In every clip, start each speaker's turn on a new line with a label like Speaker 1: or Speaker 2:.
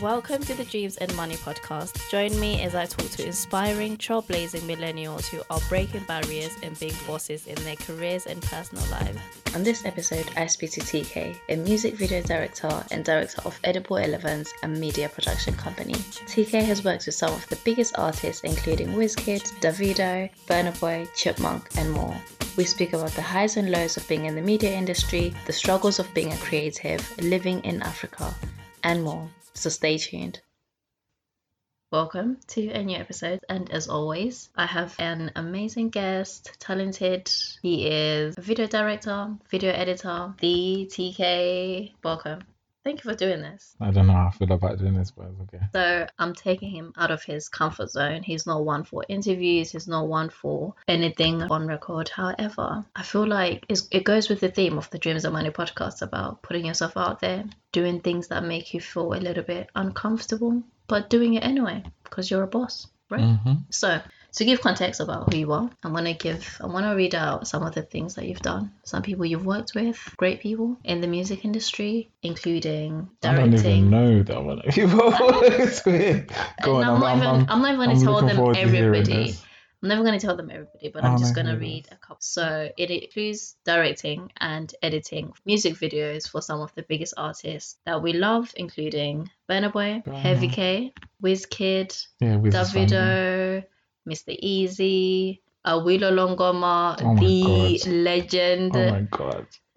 Speaker 1: Welcome to the Dreams and Money podcast. Join me as I talk to inspiring, trailblazing millennials who are breaking barriers and being bosses in their careers and personal lives. On this episode, I speak to TK, a music video director and director of Edible Elevens, a media production company. TK has worked with some of the biggest artists, including Wizkid, Davido, Burna Boy, Chipmunk, and more. We speak about the highs and lows of being in the media industry, the struggles of being a creative, living in Africa, and more. So stay tuned. Welcome to a new episode, and as always, I have an amazing guest, talented. He is a video director, video editor, the TK. Welcome. Thank you for doing this.
Speaker 2: I don't know how I feel about doing this, but it's okay.
Speaker 1: So I'm taking him out of his comfort zone. He's not one for interviews. He's not one for anything on record. However, I feel like it's, it goes with the theme of the Dreams and Money podcast about putting yourself out there, doing things that make you feel a little bit uncomfortable, but doing it anyway because you're a boss, right?
Speaker 2: Mm-hmm.
Speaker 1: So to give context about who you are, I want to give, I want to read out some of the things that you've done. Some people you've worked with, great people in the music industry, including
Speaker 2: I don't
Speaker 1: directing.
Speaker 2: even know that one. People, it's weird. Go on,
Speaker 1: I'm, not even, I'm not even going
Speaker 2: I'm
Speaker 1: to tell them
Speaker 2: forward to hearing
Speaker 1: everybody. I'm never going to tell them everybody, but I'm
Speaker 2: Oh,
Speaker 1: just going to read a couple. So it includes directing and editing music videos for some of the biggest artists that we love, including Burna Boy,
Speaker 2: Burna.
Speaker 1: Heavy K, Wizkid,
Speaker 2: Yeah, with yeah.
Speaker 1: Davido, Mr. Eazi, Awilo Longomba,
Speaker 2: Oh
Speaker 1: the
Speaker 2: God.
Speaker 1: legend.
Speaker 2: Oh my god.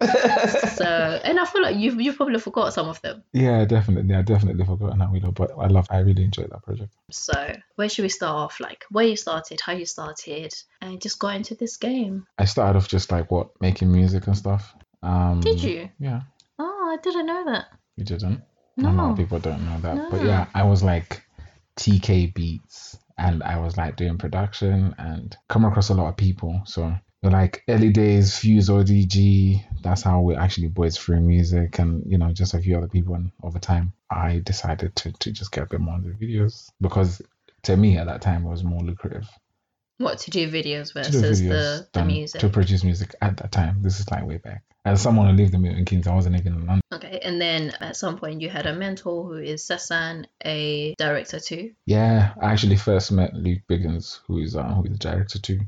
Speaker 1: So, and I feel like you've you probably forgot some of them.
Speaker 2: yeah, definitely. I definitely forgot that video, but I love. I really enjoyed that project.
Speaker 1: So, where should we start off? Like, where you started, how you started, and just got into this game.
Speaker 2: I started off just like what making music and stuff. Um,
Speaker 1: Did you?
Speaker 2: Yeah,
Speaker 1: Oh, I didn't know that.
Speaker 2: you didn't.
Speaker 1: No.
Speaker 2: A lot of people don't know that, but yeah, I was like TK Beats, and I was like doing production and come across a lot of people. So like early days, Fuse ODG. That's how we actually boys through music, and you know just a few other people. And over time, I decided to to just get a bit more the videos because to me at that time it was more lucrative
Speaker 1: What to do videos
Speaker 2: to do videos
Speaker 1: the, the music.
Speaker 2: to produce music at that time. This is like way back. As someone who lived in Keynes, I wasn't even in London.
Speaker 1: Okay, and then at some point you had a mentor who is Sesan, a director too.
Speaker 2: Yeah, I actually first met Luke Biggins, who is uh, who is the director too.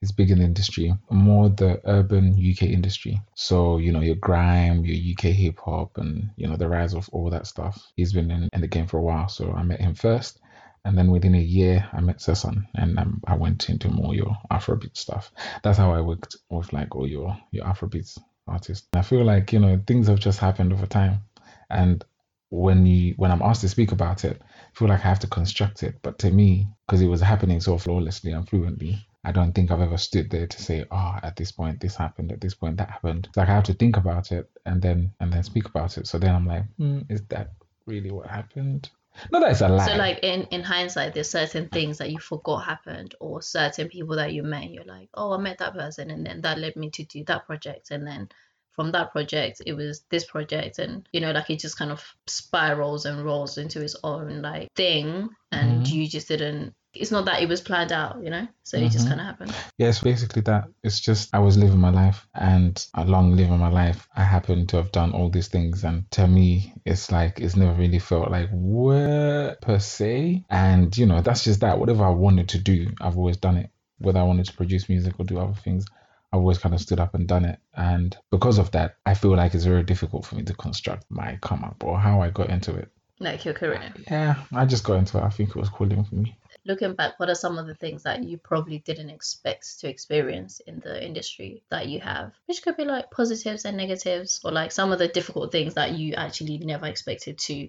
Speaker 2: He's big in the industry, more the urban UK industry. So you know your grime, your UK hip hop, and you know the rise of all that stuff. He's been in, in the game for a while, so I met him first, and then within a year I met Sesan, and um, I went into more your Afrobeat stuff. That's how I worked with like all your your Afrobeat artists. I feel like you know things have just happened over time, and when you when I'm asked to speak about it, I feel like I have to construct it. But to me, because it was happening so flawlessly and fluently, I don't think I've ever stood there to say, oh, at this point this happened, at this point that happened. It's like I have to think about it and then and then speak about it. So then I'm like, hmm, is that really what happened? Not that it's a lie.
Speaker 1: So, like in, in hindsight, there's certain things that you forgot happened, or certain people that you met. You're like, oh, I met that person, and then that led me to do that project, and then from that project, it was this project, and you know, like it just kind of spirals and rolls into its own like thing, and
Speaker 2: Mhm.
Speaker 1: you just didn't. It's not that it was planned out, you know. So it just
Speaker 2: Mhm.
Speaker 1: kind of happened.
Speaker 2: Yeah, it's basically that. It's just I was living my life, and along living my life, I happened to have done all these things. And to me, it's like it's never really felt like work per se. And you know, that's just that. Whatever I wanted to do, I've always done it. Whether I wanted to produce music or do other things, I've always kind of stood up and done it. And because of that, I feel like it's very difficult for me to construct my come up or how I got into it.
Speaker 1: Like your career.
Speaker 2: Yeah, I just got into it. I think it was calling for me.
Speaker 1: Looking back, what are some of the things that you probably didn't expect to experience in the industry that you have? Which could be like positives and negatives, or like some of the difficult things that you actually never expected to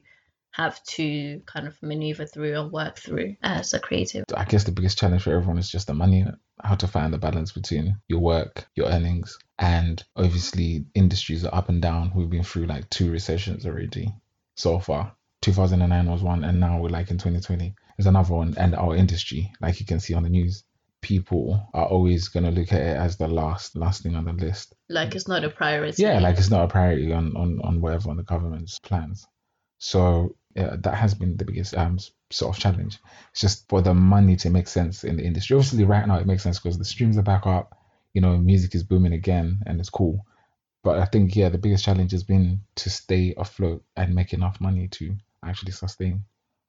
Speaker 1: have to kind of maneuver through and work through as a creative.
Speaker 2: I guess the biggest challenge for everyone is just the money, how to find the balance between your work, your earnings, and obviously industries are up and down. We've been through like two recessions already so far. 2009 was one, and now we're like in 2020 there's another one. And our industry, like you can see on the news, people are always going to look at it as the last last thing on the list.
Speaker 1: Like it's not a priority.
Speaker 2: Yeah, like it's not a priority on on on whatever on the government's plans. So yeah, that has been the biggest um sort of challenge. It's just for the money to make sense in the industry. Obviously, right now it makes sense because the streams are back up. You know, music is booming again, and it's cool. But I think yeah, the biggest challenge has been to stay afloat and make enough money to actually sustain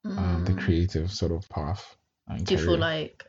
Speaker 2: um, the
Speaker 1: Mm.
Speaker 2: creative sort of path.
Speaker 1: Do you feel like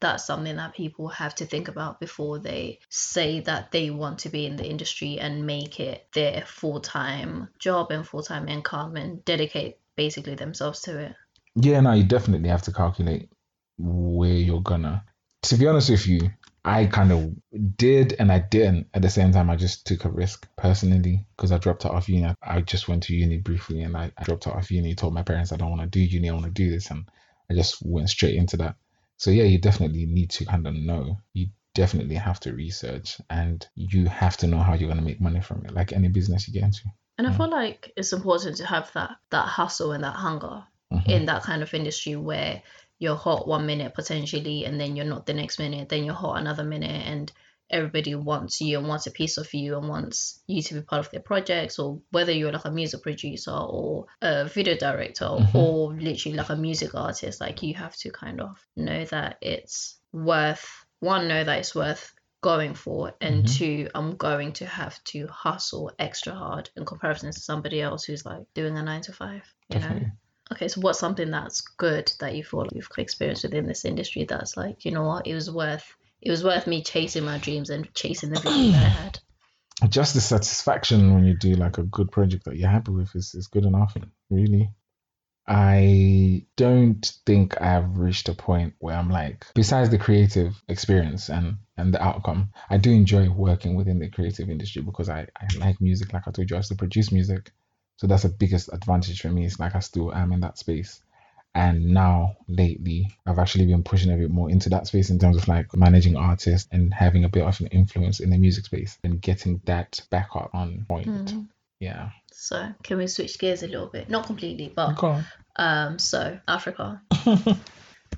Speaker 1: that's something that people have to think about before they say that they want to be in the industry and make it their full time job and full time income and dedicate basically themselves to it?
Speaker 2: Yeah, no, you definitely have to calculate where you're gonna. To be honest with you, I kind of did and I didn't at the same time. I just took a risk personally because I dropped out of uni. I just went to uni briefly and I, I dropped out of uni. Told my parents I don't want to do uni. I want to do this, and I just went straight into that. So yeah, you definitely need to kind of know. You definitely have to research, and you have to know how you're gonna make money from it, like any business you get into.
Speaker 1: And I
Speaker 2: Yeah.
Speaker 1: feel like it's important to have that that hustle and that hunger
Speaker 2: Mhm.
Speaker 1: in that kind of industry where you're hot one minute potentially and then you're not the next minute, then you're hot another minute and everybody wants you and wants a piece of you and wants you to be part of their projects or whether you're like a music producer or a video director
Speaker 2: Mhm.
Speaker 1: or literally like a music artist, like you have to kind of know that it's worth one, know that it's worth going for and
Speaker 2: Mhm.
Speaker 1: two i'm going to have to hustle extra hard in comparison to somebody else who's like doing a nine to five you know
Speaker 2: Definitely.
Speaker 1: Okay, so what's something that's good that you feel like you've experienced within this industry that's like, you know what, it was worth it was worth me chasing my dreams and chasing the vision that I had.
Speaker 2: just the satisfaction when you do like a good project that you're happy with is, is good enough really i don't think i've reached a point where i'm like besides the creative experience and and the outcome i do enjoy working within the creative industry because i i like music like i told you i still produce music so that's the biggest advantage for me it's like i still am in that space and now lately i've actually been pushing a bit more into that space in terms of like managing artists and having a bit of an influence in the music space and getting that back up on point
Speaker 1: Mhm.
Speaker 2: yeah
Speaker 1: So can we switch gears a little bit? Not completely, but um so Africa.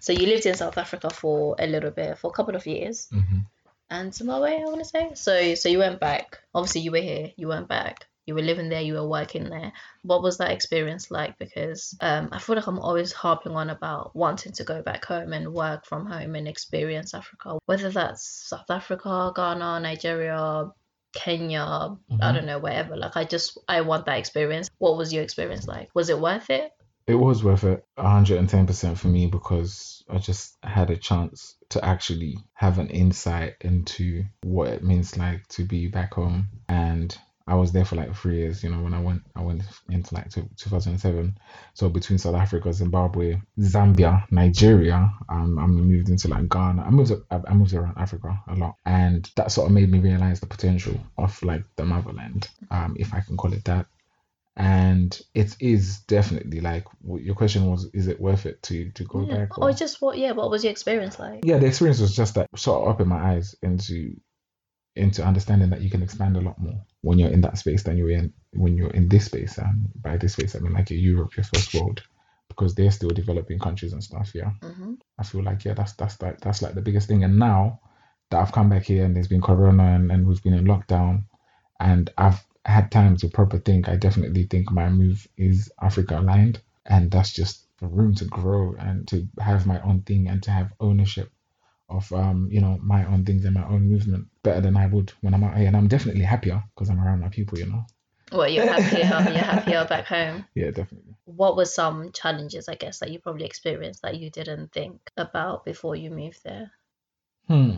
Speaker 1: So you lived in South Africa for a little bit, for a couple of years.
Speaker 2: Mhm.
Speaker 1: And Zimbabwe, I wanna say. So so you went back. Obviously you were here, you went back. You were living there, you were working there. What was that experience like? Because um, I feel like I'm always harping on about wanting to go back home and work from home and experience Africa, whether that's South Africa, Ghana, Nigeria, Kenya, I
Speaker 2: Mhm.
Speaker 1: don't know, wherever. Like, I just, I want that experience. What was your experience like? Was it worth it?
Speaker 2: it was worth it 110% for me because I just had a chance to actually have an insight into what it means like to be back home and I was there for like three years, you know, when I went I went into like two, 2007. So between South Africa, Zimbabwe, Zambia, Nigeria, um, I moved into like Ghana. I moved I I moved around Africa a lot, and that sort of made me realize the potential of like the motherland, um, if I can call it that and it is definitely like your question was is it worth it to to go
Speaker 1: Yeah.
Speaker 2: back
Speaker 1: Or just what, yeah, what was your experience like?
Speaker 2: yeah the experience was just that sort of opened my eyes into into understanding that you can expand a lot more when you're in that space than you're in when you're in this space. And by this space i mean like your europe your first world because they're still developing countries and stuff yeah.
Speaker 1: Hmm
Speaker 2: I feel like yeah, that's that's like that's like the biggest thing. And now that I've come back here and there's been Corona and, and we've been in lockdown, and I've had time to proper think, I definitely think my move is Africa aligned, and that's just the room to grow and to have my own thing and to have ownership of um you know my own things and my own movement better than I would when I'm out here. And I'm definitely happier because I'm around my people, you know.
Speaker 1: Well, you're happier, you're happier back home.
Speaker 2: Yeah, definitely.
Speaker 1: What were some challenges, I guess, that you probably experienced that you didn't think about before you moved there?
Speaker 2: Hmm.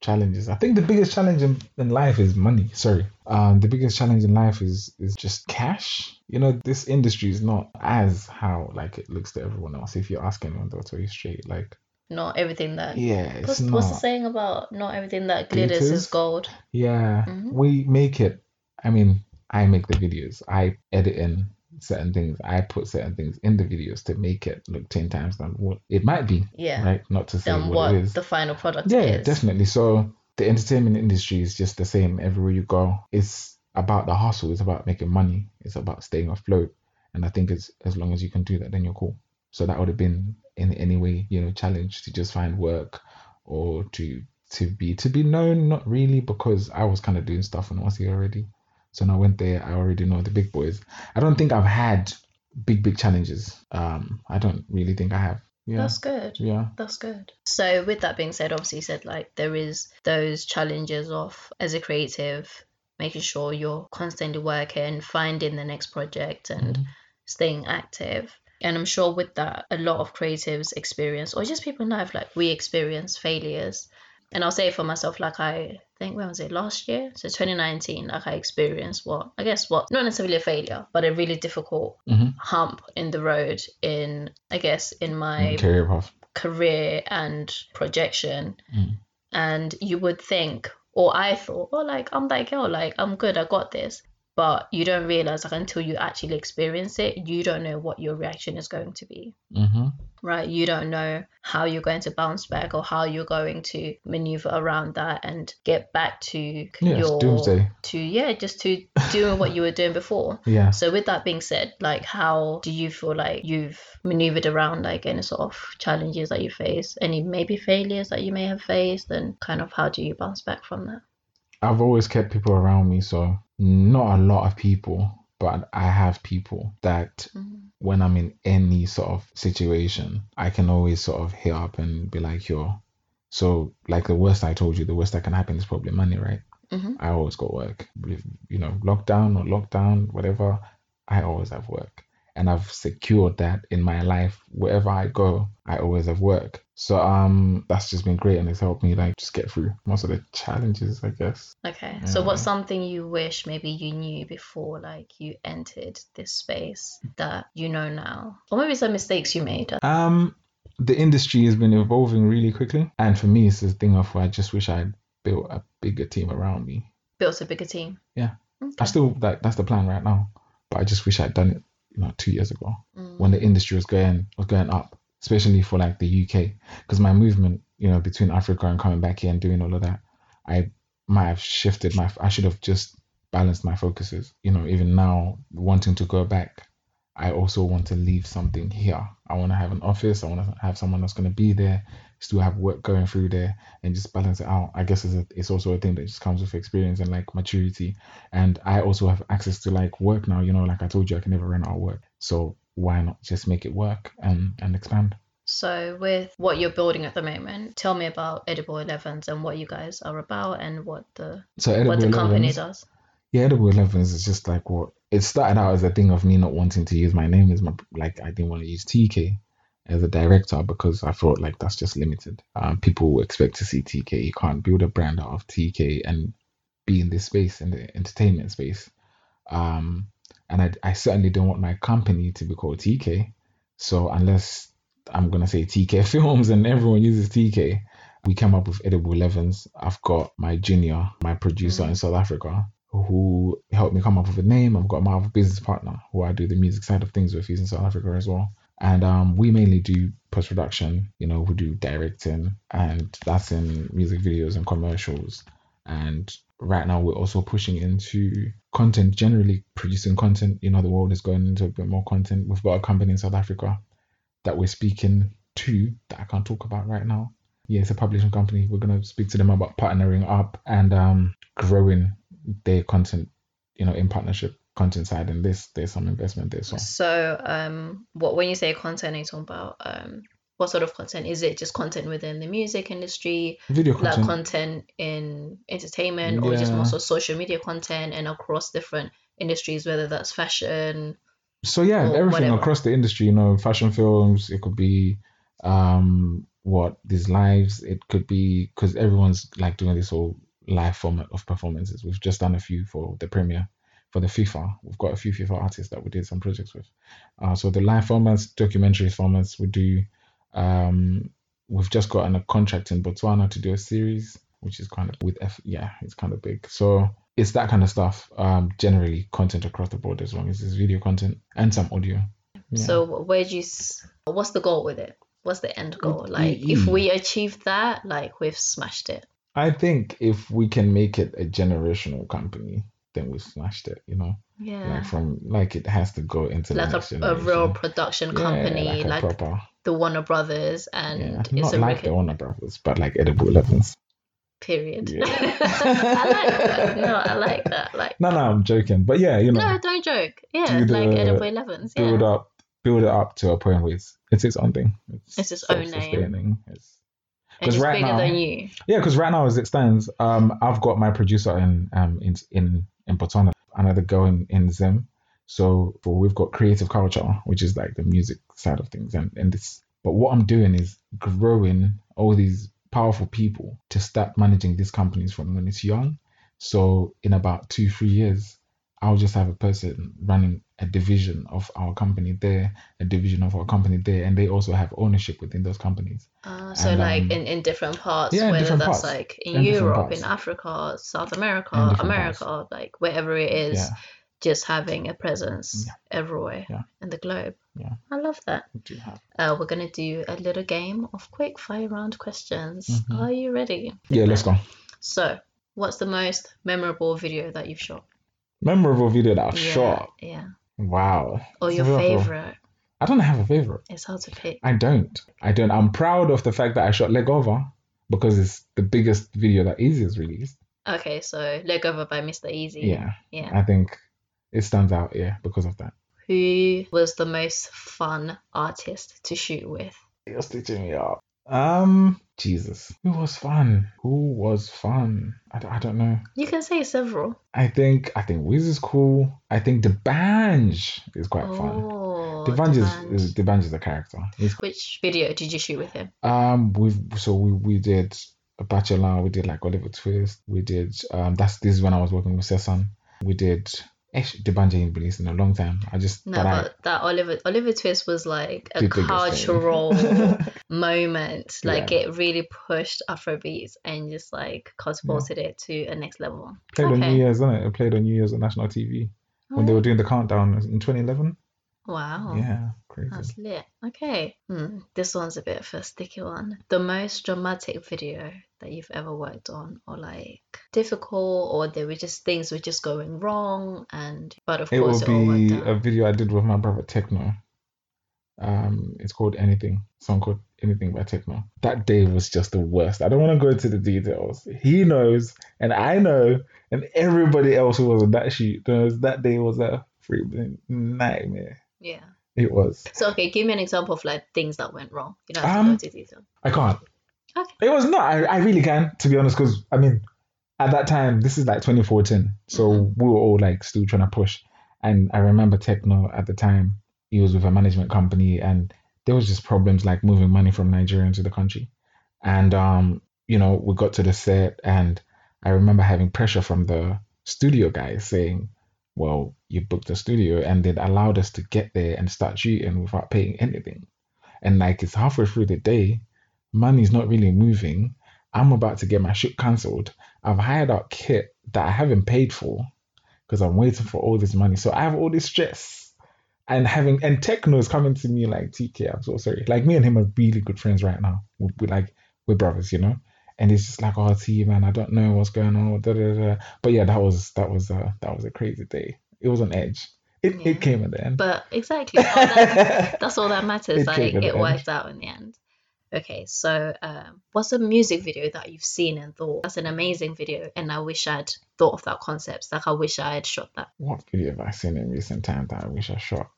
Speaker 2: Challenges. I think the biggest challenge in, in life is money. Sorry. Um, the biggest challenge in life is is just cash. You know, this industry is not as how like it looks to everyone else. If you ask anyone, they'll tell you straight. Like,
Speaker 1: Not everything that.
Speaker 2: yeah,
Speaker 1: What's, what's the saying about not everything that glitters,
Speaker 2: Glitters?
Speaker 1: is gold?
Speaker 2: Yeah,
Speaker 1: Mhm.
Speaker 2: we make it. I mean, I make the videos. I edit in certain things. I put certain things in the videos to make it look ten times than what it might be.
Speaker 1: Yeah.
Speaker 2: Right. Not to say what,
Speaker 1: what
Speaker 2: it is.
Speaker 1: the final product
Speaker 2: Yeah,
Speaker 1: is.
Speaker 2: definitely. So the entertainment industry is just the same everywhere you go. It's about the hustle. It's about making money. It's about staying afloat. And I think it's as long as you can do that, then you're cool. So that would have been in any way, you know, challenge to just find work or to to be to be known. Not really because I was kind of doing stuff I was here already. So when I went there, I already know the big boys. I don't think I've had big big challenges. Um, I don't really think I have. Yeah.
Speaker 1: That's good.
Speaker 2: yeah.
Speaker 1: That's good. So, with that being said, obviously, you said like there is those challenges of as a creative, making sure you're constantly working, finding the next project, and
Speaker 2: Mhm.
Speaker 1: staying active. And I'm sure with that, a lot of creatives experience, or just people in life, like we experience failures. And I'll say for myself, like I think when was it last year? So 2019, like I experienced what I guess what not necessarily a failure, but a really difficult
Speaker 2: Mhm.
Speaker 1: hump in the road in I guess in my
Speaker 2: Career path.
Speaker 1: career and projection.
Speaker 2: Mm.
Speaker 1: And you would think, or I thought, oh, like I'm that girl, like I'm good, I got this. But you don't realize, like, until you actually experience it, you don't know what your reaction is going to be,
Speaker 2: hmm
Speaker 1: right? You don't know how you're going to bounce back or how you're going to maneuver around that and get back to
Speaker 2: Yeah,
Speaker 1: your
Speaker 2: doomsday.
Speaker 1: to yeah, just to doing what you were doing before.
Speaker 2: Yeah.
Speaker 1: So with that being said, like how do you feel like you've maneuvered around like any sort of challenges that you face, any maybe failures that you may have faced, and kind of how do you bounce back from that?
Speaker 2: I've always kept people around me, so not a lot of people, but I have people that
Speaker 1: Mhm.
Speaker 2: when I'm in any sort of situation, I can always sort of hit up and be like, yo. So, like the worst I told you, the worst that can happen is probably money, right?
Speaker 1: Mhm.
Speaker 2: I always got work. You know, lockdown or lockdown, whatever, I always have work. And I've secured that in my life. Wherever I go, I always have work. So um that's just been great and it's helped me like just get through most of the challenges, I guess.
Speaker 1: Okay. So what's something you wish maybe you knew before like you entered this space that you know now? Or maybe some mistakes you made.
Speaker 2: Um, the industry has been evolving really quickly, and for me, it's this thing of where I just wish I'd built a bigger team around me.
Speaker 1: Built a bigger team.
Speaker 2: Yeah.
Speaker 1: Okay.
Speaker 2: I still like that's the plan right now, but I just wish I'd done it, you know, two years ago
Speaker 1: Mm.
Speaker 2: when the industry was going was going up, especially for like the UK, because my movement, you know, between Africa and coming back here and doing all of that, I might have shifted my. I should have just balanced my focuses. You know, even now wanting to go back, I also want to leave something here. I want to have an office. I want to have someone that's going to be there, still have work going through there, and just balance it out. I guess it's, a, it's also a thing that just comes with experience and like maturity. And I also have access to like work now. You know, like I told you, I can never run out of work. So why not just make it work and and expand?
Speaker 1: So, with what you're building at the moment, tell me about Edible 11s and what you guys are about and what the
Speaker 2: So Edible
Speaker 1: what the company does.
Speaker 2: Yeah, Edible Elevens is just like what it started out as a thing of me not wanting to use my name as my like I didn't want to use TK as a director because I thought like that's just limited. Um, people expect to see TK. You can't build a brand out of TK and be in this space in the entertainment space. Um, and I I certainly don't want my company to be called TK. So unless I'm gonna say TK Films and everyone uses TK, we came up with Edible Elevens. I've got my junior, my producer in South Africa, who helped me come up with a name. I've got my other business partner who I do the music side of things with. He's in South Africa as well. And um, we mainly do post production. You know, we do directing, and that's in music videos and commercials. And right now, we're also pushing into content, generally producing content. You know, the world is going into a bit more content. We've got a company in South Africa that we're speaking to that I can't talk about right now. Yeah, it's a publishing company. We're gonna speak to them about partnering up and um, growing their content, you know, in partnership content side. And this, there's some investment there. So
Speaker 1: So, um, what when you say content, are you talking about um, what sort of content? Is it just content within the music industry,
Speaker 2: video
Speaker 1: like
Speaker 2: content.
Speaker 1: content in entertainment, or just more so social media content and across different industries, whether that's fashion?
Speaker 2: So yeah, everything
Speaker 1: whatever.
Speaker 2: across the industry, you know, fashion films, it could be um what these lives, it could be because everyone's like doing this whole live format of performances. We've just done a few for the premiere for the FIFA. We've got a few FIFA artists that we did some projects with. Uh, so the live formats, documentary formats, we do. Um, we've just gotten a contract in Botswana to do a series, which is kind of with F. Yeah, it's kind of big. So it's that kind of stuff. Um, generally content across the board as long as it's video content and some audio. Yeah.
Speaker 1: So, where do you? s- What's the goal with it? What's the end goal? Like, if we achieve that, like we've smashed it.
Speaker 2: I think if we can make it a generational company, we smashed it. You know,
Speaker 1: Yeah.
Speaker 2: like from like it has to go into
Speaker 1: like
Speaker 2: the
Speaker 1: a, a real production
Speaker 2: Yeah,
Speaker 1: company,
Speaker 2: like
Speaker 1: like,
Speaker 2: proper.
Speaker 1: the Warner Brothers, and
Speaker 2: Yeah,
Speaker 1: it's
Speaker 2: not
Speaker 1: a
Speaker 2: like the Warner Brothers, but like Edible Elevens.
Speaker 1: period.
Speaker 2: Yeah.
Speaker 1: I like that. No, I like that. Like,
Speaker 2: No, no, I'm joking, but yeah, you know,
Speaker 1: no, don't joke. Yeah,
Speaker 2: do
Speaker 1: like Edible Elevens. Yeah.
Speaker 2: build up, build it up to a point where it's it's its own thing.
Speaker 1: It's its own name.
Speaker 2: It's,
Speaker 1: and
Speaker 2: 'cause
Speaker 1: it's
Speaker 2: right
Speaker 1: bigger
Speaker 2: now-
Speaker 1: than you.
Speaker 2: Yeah, because right now, as it stands, um, I've got my producer in um in in in Botswana, another girl in in Zim. So we've got creative culture, which is like the music side of things, and and this. But what I'm doing is growing all these powerful people to start managing these companies from when it's young. So in about two three years, I'll just have a person running a division of our company there, a division of our company there, and they also have ownership within those companies.
Speaker 1: Uh, so and, like um, in, in different parts, yeah, whether different that's parts. like in, in Europe, in Africa, South America, America, parts. like wherever it is, yeah. just having a presence yeah. everywhere in the globe.
Speaker 2: Yeah.
Speaker 1: I love that. Uh, we're gonna do a little game of quick fire round questions. Mm-hmm. Are you ready?
Speaker 2: Yeah, let's go.
Speaker 1: So, what's the most memorable video that you've shot?
Speaker 2: Memorable video that I've
Speaker 1: yeah,
Speaker 2: shot.
Speaker 1: Yeah.
Speaker 2: Wow.
Speaker 1: Or your favorite.
Speaker 2: I don't have a favorite.
Speaker 1: It's hard to pick.
Speaker 2: I don't. I don't. I'm proud of the fact that I shot Leg Over because it's the biggest video that Eazi has released.
Speaker 1: Okay, so Leg Over by Mr. Eazi.
Speaker 2: Yeah.
Speaker 1: Yeah.
Speaker 2: I think it stands out, yeah, because of that.
Speaker 1: Who was the most fun artist to shoot with?
Speaker 2: You're stitching me up. Um, Jesus, who was fun? Who was fun? I, I don't know.
Speaker 1: You can say several.
Speaker 2: I think I think Wiz is cool. I think D'banj is quite oh, fun. D'banj is, is D'banj is a character.
Speaker 1: He's, Which video did you shoot with him?
Speaker 2: Um, we so we we did a bachelor. We did like Oliver Twist. We did um that's this is when I was working with Sesan. We did Actually, D'banj ain't released in a long time. I just
Speaker 1: no, but, I, that Oliver Oliver Twist was like a cultural moment. Like yeah. it really pushed Afrobeats and just like catapulted yeah. it to a next level.
Speaker 2: Played okay. on New Year's, didn't it? It played on New Year's on national TV when they oh. were doing the countdown in 2011.
Speaker 1: Wow.
Speaker 2: Yeah, crazy.
Speaker 1: That's lit. Okay. Hmm. This one's a bit of a sticky one. The most dramatic video that you've ever worked on, or like difficult, or there were just things were just going wrong, and but of
Speaker 2: it
Speaker 1: course
Speaker 2: it will be a video I did with my brother Tekno. Um, it's called Anything. Song called Anything by Tekno. That day was just the worst. I don't want to go into the details. He knows, and I know, and everybody else who was on that shoot knows that day was a freaking nightmare.
Speaker 1: Yeah.
Speaker 2: It was.
Speaker 1: So okay, give me an example of like things that went wrong. You know, um, go detail.
Speaker 2: I can't.
Speaker 1: Okay.
Speaker 2: It was not. I, I really can, to be honest, because I mean, at that time, this is like 2014, so mm-hmm. we were all like still trying to push. And I remember Tekno at the time. He was with a management company, and there was just problems like moving money from Nigeria into the country. And um, you know, we got to the set, and I remember having pressure from the studio guys saying, well, you booked a studio and they allowed us to get there and start shooting without paying anything. And like it's halfway through the day, money's not really moving. I'm about to get my shoot cancelled. I've hired out kit that I haven't paid for because I'm waiting for all this money. So I have all this stress. And having and Tekno is coming to me like TK, I'm so sorry. Like me and him are really good friends right now. We're, we're like we're brothers, you know and it's just like, oh, T man, I don't know what's going on. Da, da, da. But yeah, that was that was a that was a crazy day. It was on edge. It, yeah. it came at the end.
Speaker 1: But exactly, all that, that's all that matters. it like it worked out in the end. Okay, so um, what's a music video that you've seen and thought that's an amazing video, and I wish I'd thought of that concept. Like I wish I had shot that.
Speaker 2: What video have I seen in recent times that I wish I shot?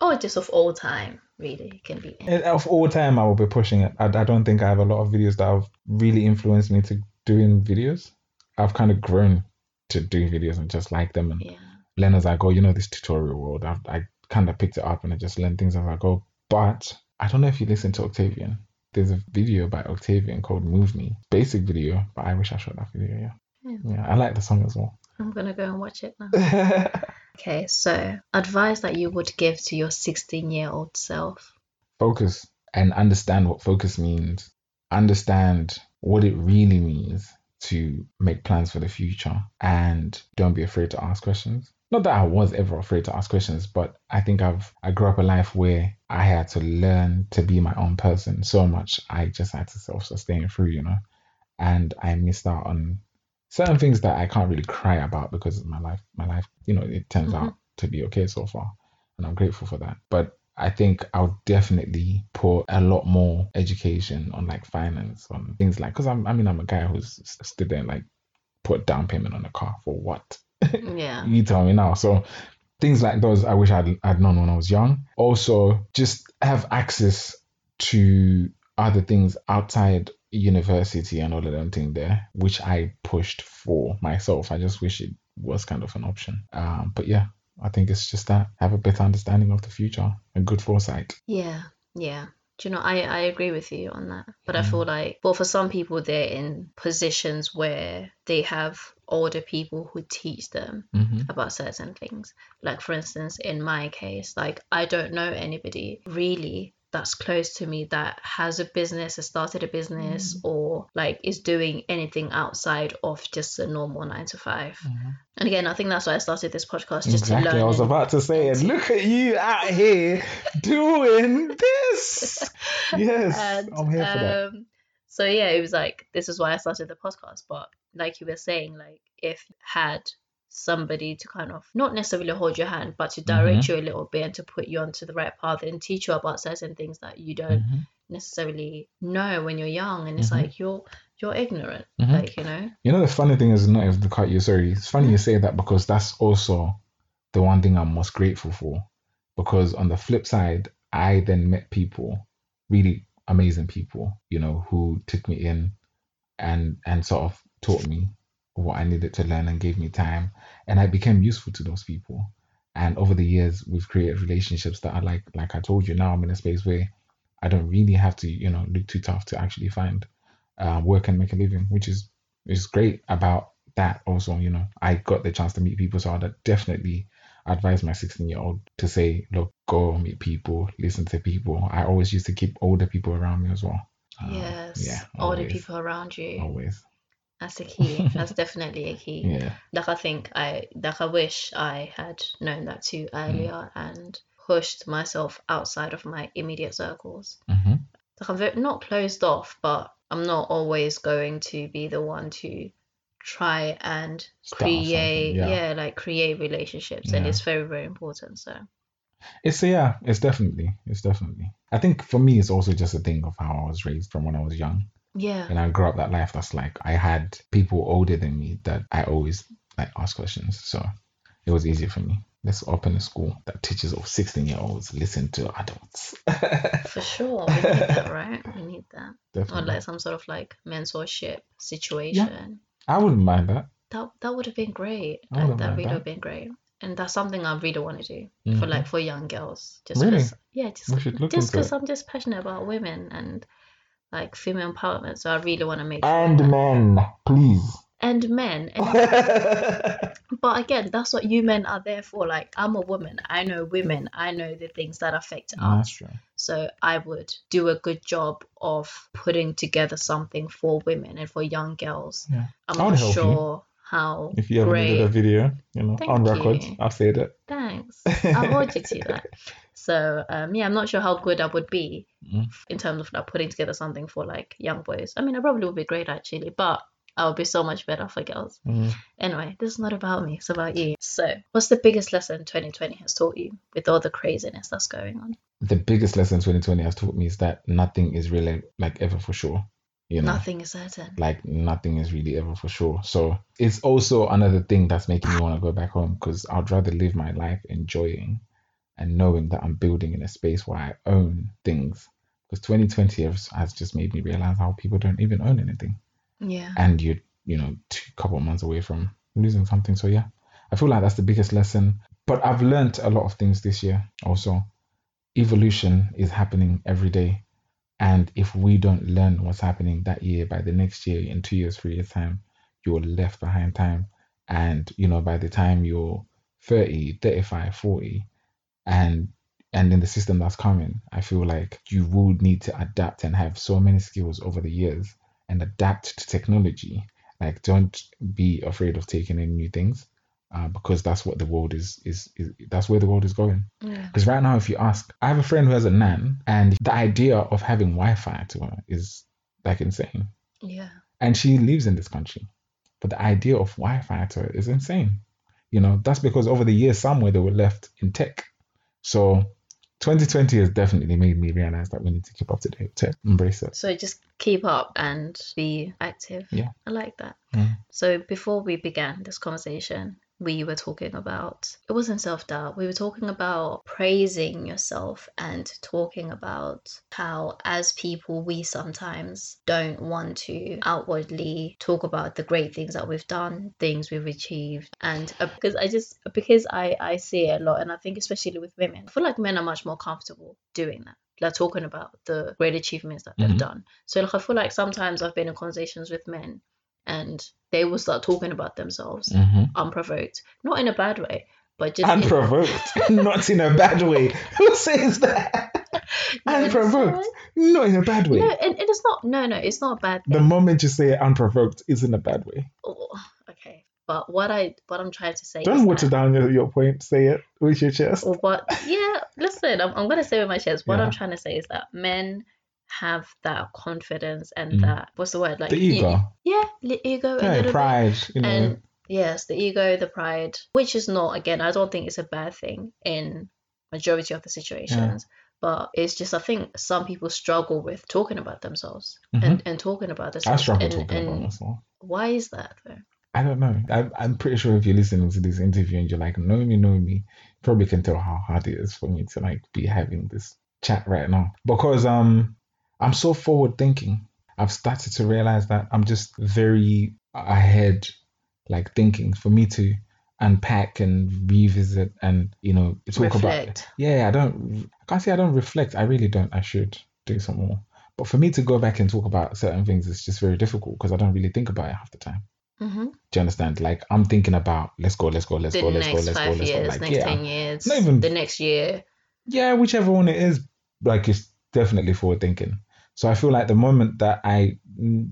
Speaker 1: Oh, just of all time, really. It can be.
Speaker 2: Of all time, I will be pushing it. I, I don't think I have a lot of videos that have really influenced me to doing videos. I've kind of grown to do videos and just like them and
Speaker 1: yeah.
Speaker 2: learn as I go. You know, this tutorial world, I've, I kind of picked it up and I just learn things as I go. But I don't know if you listen to Octavian. There's a video by Octavian called Move Me. Basic video, but I wish I shot that video, yeah. Yeah, yeah I like the song as well.
Speaker 1: I'm gonna go and watch it now. okay, so advice that you would give to your 16 year old self.
Speaker 2: Focus and understand what focus means. Understand what it really means to make plans for the future and don't be afraid to ask questions. Not that I was ever afraid to ask questions, but I think I've I grew up a life where I had to learn to be my own person so much I just had to self sustain through, you know. And I missed out on certain things that I can't really cry about because my life, my life, you know, it turns mm-hmm. out to be okay so far, and I'm grateful for that. But I think I'll definitely put a lot more education on like finance, on things like, because I'm, I mean, I'm a guy who's stood there and like put down payment on a car for what?
Speaker 1: Yeah.
Speaker 2: you tell me now. So things like those, I wish I'd, I'd known when I was young. Also, just have access to other things outside university and all of them thing there, which I pushed for myself. I just wish it was kind of an option. Um, but yeah, I think it's just that have a better understanding of the future and good foresight.
Speaker 1: Yeah, yeah. Do you know, I, I agree with you on that. But mm. I feel like, well, for some people, they're in positions where they have older people who teach them
Speaker 2: mm-hmm.
Speaker 1: about certain things. Like, for instance, in my case, like, I don't know anybody really that's close to me that has a business, has started a business, mm. or like is doing anything outside of just a normal nine to 5
Speaker 2: mm-hmm.
Speaker 1: And again, I think that's why I started this podcast just
Speaker 2: exactly.
Speaker 1: to learn.
Speaker 2: I was about to say, and look at you out here doing this. Yes, and, I'm here for um, that.
Speaker 1: So yeah, it was like this is why I started the podcast. But like you were saying, like if had somebody to kind of not necessarily hold your hand, but to direct mm-hmm. you a little bit and to put you onto the right path and teach you about certain things that you don't
Speaker 2: mm-hmm.
Speaker 1: necessarily know when you're young. And it's mm-hmm. like you're you're ignorant, mm-hmm. like you know.
Speaker 2: You know the funny thing is not if the cut you. Sorry, it's funny you say that because that's also the one thing I'm most grateful for. Because on the flip side, I then met people, really amazing people, you know, who took me in and and sort of taught me what I needed to learn and gave me time. And I became useful to those people. And over the years, we've created relationships that are like, like I told you, now I'm in a space where I don't really have to, you know, look too tough to actually find uh, work and make a living, which is is great about that. Also, you know, I got the chance to meet people, so I'd definitely advise my 16 year old to say, look, go meet people, listen to people. I always used to keep older people around me as well.
Speaker 1: Um, yes, yeah, older people around you.
Speaker 2: Always.
Speaker 1: That's a key. That's definitely a key.
Speaker 2: Yeah.
Speaker 1: Like I think I like I wish I had known that too earlier mm. and pushed myself outside of my immediate circles.
Speaker 2: Mm-hmm.
Speaker 1: Like I'm very, not closed off, but I'm not always going to be the one to try and Start create yeah. yeah. like create relationships yeah. and it's very very important so
Speaker 2: it's yeah it's definitely it's definitely i think for me it's also just a thing of how i was raised from when i was young
Speaker 1: yeah.
Speaker 2: And I grew up that life that's like I had people older than me that I always like ask questions. So it was easier for me. Let's open a school that teaches of 16 year olds listen to adults.
Speaker 1: for sure. We need that, right? We need that. Definitely. Or like some sort of like mentorship situation. Yeah,
Speaker 2: I wouldn't mind that.
Speaker 1: That that would have been great. That, that really would have been great. And that's something I really want to do mm-hmm. for like for young girls. Just
Speaker 2: really?
Speaker 1: yeah, just just because I'm just passionate about women and like female empowerment. So I really want to make
Speaker 2: sure and that. men, please.
Speaker 1: And men. And but again, that's what you men are there for. Like I'm a woman. I know women. I know the things that affect
Speaker 2: us. True.
Speaker 1: So I would do a good job of putting together something for women and for young girls.
Speaker 2: Yeah. I'm
Speaker 1: not sure how
Speaker 2: if you ever great. needed a video, you know, Thank on record, you. I've said it.
Speaker 1: Thanks. I'll hold you to that. So um, yeah, I'm not sure how good I would be
Speaker 2: mm.
Speaker 1: in terms of like putting together something for like young boys. I mean, I probably would be great actually, but I would be so much better for girls.
Speaker 2: Mm.
Speaker 1: Anyway, this is not about me; it's about you. So, what's the biggest lesson 2020 has taught you with all the craziness that's going on?
Speaker 2: The biggest lesson 2020 has taught me is that nothing is really like ever for sure. You know,
Speaker 1: nothing is certain.
Speaker 2: Like nothing is really ever for sure. So it's also another thing that's making me want to go back home because I'd rather live my life enjoying and knowing that I'm building in a space where I own things. Because 2020 has, has just made me realize how people don't even own anything.
Speaker 1: Yeah.
Speaker 2: And you're, you know, two couple of months away from losing something. So yeah, I feel like that's the biggest lesson. But I've learned a lot of things this year also. Evolution is happening every day. And if we don't learn what's happening that year, by the next year, in two years, three years' time, you're left behind time. And, you know, by the time you're 30, 35, 40, and and in the system that's coming, I feel like you would need to adapt and have so many skills over the years and adapt to technology. Like, don't be afraid of taking in new things, uh, because that's what the world is, is. Is that's where the world is going. Because
Speaker 1: yeah.
Speaker 2: right now, if you ask, I have a friend who has a nan, and the idea of having Wi-Fi to her is like insane.
Speaker 1: Yeah.
Speaker 2: And she lives in this country, but the idea of Wi-Fi to her is insane. You know, that's because over the years, somewhere they were left in tech so 2020 has definitely made me realize that we need to keep up to date to embrace it.
Speaker 1: So just keep up and be active.
Speaker 2: Yeah.
Speaker 1: I like that.
Speaker 2: Mm.
Speaker 1: So before we began this conversation, we were talking about it wasn't self doubt. We were talking about praising yourself and talking about how, as people, we sometimes don't want to outwardly talk about the great things that we've done, things we've achieved, and uh, because I just because I I see it a lot, and I think especially with women, I feel like men are much more comfortable doing that like talking about the great achievements that they've mm-hmm. done. So like I feel like sometimes I've been in conversations with men and they will start talking about themselves mm-hmm. unprovoked, not in a bad way, but just
Speaker 2: unprovoked, in... not in a bad way. Who says that? unprovoked, not in a bad way.
Speaker 1: No, it, it is not. No, no, it's not a bad.
Speaker 2: Thing. The moment you say unprovoked is in a bad way.
Speaker 1: Oh, okay. But what I what I'm trying to say.
Speaker 2: Don't water that, down your, your point. Say it with your chest.
Speaker 1: What? Yeah. Listen, I'm, I'm gonna say with my chest. What yeah. I'm trying to say is that men have that confidence and mm. that what's the word like
Speaker 2: the ego.
Speaker 1: yeah, the ego.
Speaker 2: Yeah, pride. You know. And
Speaker 1: yes, the ego, the pride, which is not again. I don't think it's a bad thing in majority of the situations. Yeah. But it's just I think some people struggle with talking about themselves mm-hmm. and, and talking about this
Speaker 2: I struggle
Speaker 1: and,
Speaker 2: talking and about myself.
Speaker 1: Why is that though?
Speaker 2: I don't know. I, I'm pretty sure if you're listening to this interview and you're like, know me, know me, probably can tell how hard it is for me to like be having this chat right now because um I'm so forward thinking. I've started to realize that I'm just very ahead, like thinking for me to unpack and revisit and you know talk reflect. about. Yeah, I don't. I can't say I don't reflect. I really don't. I should do some more. But for me to go back and talk about certain things is just very difficult because I don't really think about it half the time. Mm-hmm. Do you understand? Like I'm thinking about let's go, let's go, let's
Speaker 1: the
Speaker 2: go, let's go, let's
Speaker 1: go, let's
Speaker 2: years,
Speaker 1: go. Like next yeah, ten years, not even the next year.
Speaker 2: Yeah, whichever one it is, like it's definitely forward thinking. So I feel like the moment that I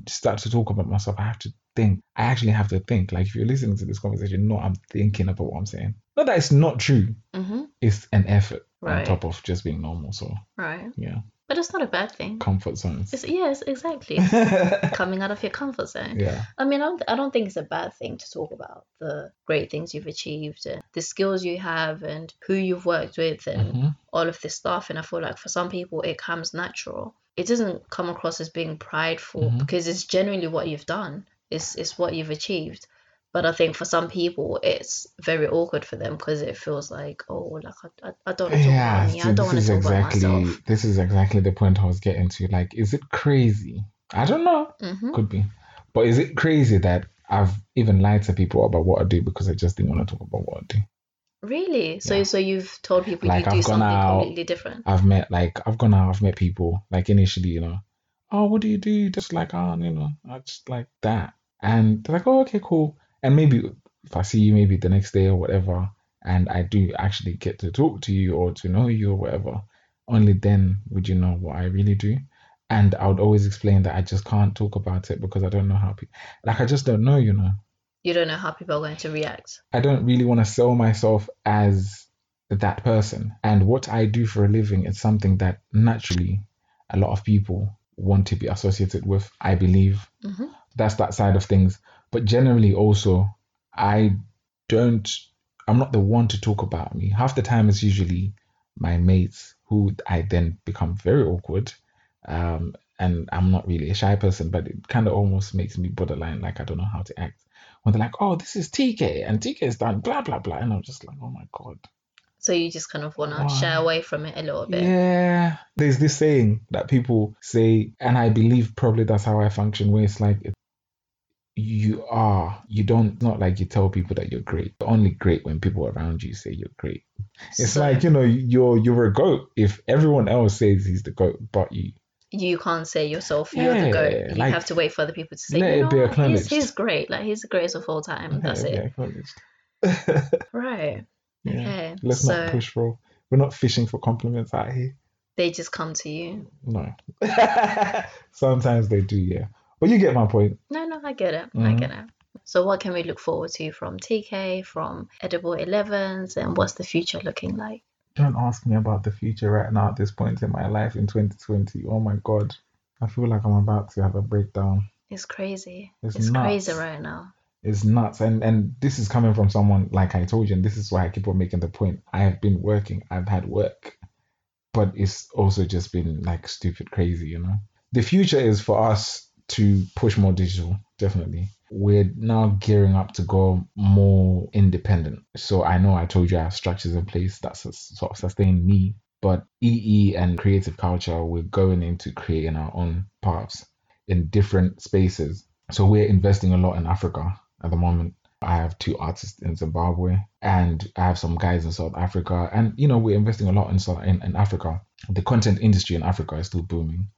Speaker 2: start to talk about myself, I have to think. I actually have to think. Like if you're listening to this conversation, no, I'm thinking about what I'm saying. Not that it's not true. Mm-hmm. It's an effort right. on top of just being normal. So
Speaker 1: right.
Speaker 2: Yeah.
Speaker 1: But it's not a bad thing.
Speaker 2: Comfort zones.
Speaker 1: It's, yes, exactly. Coming out of your comfort zone.
Speaker 2: Yeah. I
Speaker 1: mean, I don't, I don't think it's a bad thing to talk about the great things you've achieved and the skills you have and who you've worked with and mm-hmm. all of this stuff. And I feel like for some people, it comes natural it doesn't come across as being prideful mm-hmm. because it's genuinely what you've done. It's it's what you've achieved. But I think for some people, it's very awkward for them because it feels like, oh, like I, I don't want to talk yeah, about me. I don't want to talk
Speaker 2: exactly,
Speaker 1: about myself.
Speaker 2: This is exactly the point I was getting to. Like, is it crazy? I don't know. Mm-hmm. Could be. But is it crazy that I've even lied to people about what I do because I just didn't want to talk about what I do?
Speaker 1: Really? So yeah. so you've told people like, you do something out, completely different.
Speaker 2: I've met like I've gone out, I've met people like initially, you know, oh, what do you do? Just like oh, you know, I just like that, and they're like, oh, okay, cool. And maybe if I see you maybe the next day or whatever, and I do actually get to talk to you or to know you or whatever, only then would you know what I really do. And I would always explain that I just can't talk about it because I don't know how people like I just don't know, you know
Speaker 1: you don't know how people are going to react.
Speaker 2: I don't really want to sell myself as that person. And what I do for a living is something that naturally a lot of people want to be associated with, I believe. Mm-hmm. That's that side of things. But generally, also, I don't, I'm not the one to talk about me. Half the time, it's usually my mates who I then become very awkward. Um, and I'm not really a shy person, but it kind of almost makes me borderline like I don't know how to act when they're like, oh, this is TK and TK is done, blah, blah, blah. And I'm just like, oh my God.
Speaker 1: So you just kind of want to shy away from it a little bit.
Speaker 2: Yeah. There's this saying that people say, and I believe probably that's how I function, where it's like, you are, you don't, not like you tell people that you're great. You're only great when people around you say you're great. It's so, like, you know, you're, you're a goat if everyone else says he's the goat, but you
Speaker 1: you can't say yourself you're yeah, the goat. You like, have to wait for other people to say, let you know, it be acknowledged. He's, he's great. Like he's the greatest of all time. That's it. right. Yeah. Okay.
Speaker 2: Let's so, not push for. We're not fishing for compliments out here.
Speaker 1: They just come to you.
Speaker 2: No. Sometimes they do, yeah. But you get my point.
Speaker 1: No, no, I get it. Mm-hmm. I get it. So, what can we look forward to from TK, from Edible 11s, and what's the future looking like?
Speaker 2: Don't ask me about the future right now at this point in my life in 2020. Oh my God. I feel like I'm about to have a breakdown.
Speaker 1: It's crazy. It's, it's crazy right now.
Speaker 2: It's nuts. And and this is coming from someone like I told you, and this is why I keep on making the point. I have been working, I've had work, but it's also just been like stupid crazy, you know. The future is for us to push more digital, definitely. We're now gearing up to go more independent. So I know I told you I have structures in place that sort of sustain me, but EE and creative culture, we're going into creating our own paths in different spaces. So we're investing a lot in Africa at the moment. I have two artists in Zimbabwe and I have some guys in South Africa. And, you know, we're investing a lot in, in, in Africa. The content industry in Africa is still booming.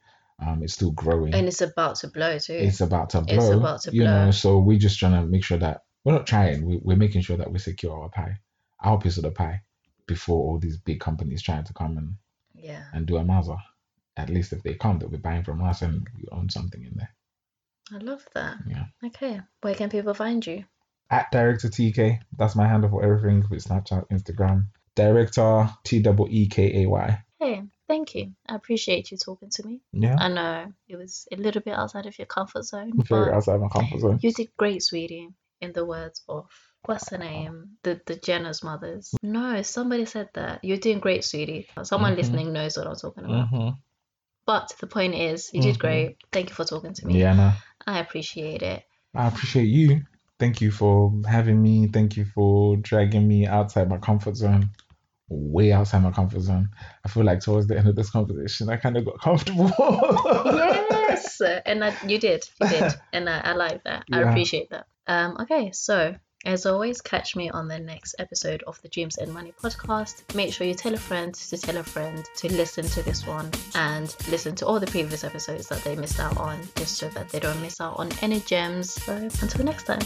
Speaker 2: Um, it's still growing.
Speaker 1: And it's about to blow too.
Speaker 2: It's about to blow. It's about to blow. You know, so we're just trying to make sure that we're not trying, we, we're making sure that we secure our pie, our piece of the pie, before all these big companies trying to come and
Speaker 1: yeah
Speaker 2: and do a mazza. At least if they come, they'll be buying from us and we own something in there.
Speaker 1: I love that.
Speaker 2: Yeah.
Speaker 1: Okay. Where can people find you?
Speaker 2: at director TK. That's my handle for everything with Snapchat, Instagram. Director T W E K A Y.
Speaker 1: Hey, thank you. I appreciate you talking to me.
Speaker 2: Yeah.
Speaker 1: I know it was a little bit outside of your comfort zone.
Speaker 2: Very outside my comfort zone.
Speaker 1: You did great, sweetie. In the words of what's her name? The the Jenner's mothers. No, somebody said that. You're doing great, sweetie. Someone mm-hmm. listening knows what I'm talking about. Mm-hmm. But the point is, you mm-hmm. did great. Thank you for talking to me.
Speaker 2: Yeah, no.
Speaker 1: I appreciate it.
Speaker 2: I appreciate you thank you for having me. Thank you for dragging me outside my comfort zone, way outside my comfort zone. I feel like towards the end of this conversation, I kind of got comfortable.
Speaker 1: yes, and I, you did, you did, and I, I like that. Yeah. I appreciate that. Um, okay, so as always, catch me on the next episode of the Dreams and Money podcast. Make sure you tell a friend to tell a friend to listen to this one and listen to all the previous episodes that they missed out on, just so that they don't miss out on any gems. So until next time.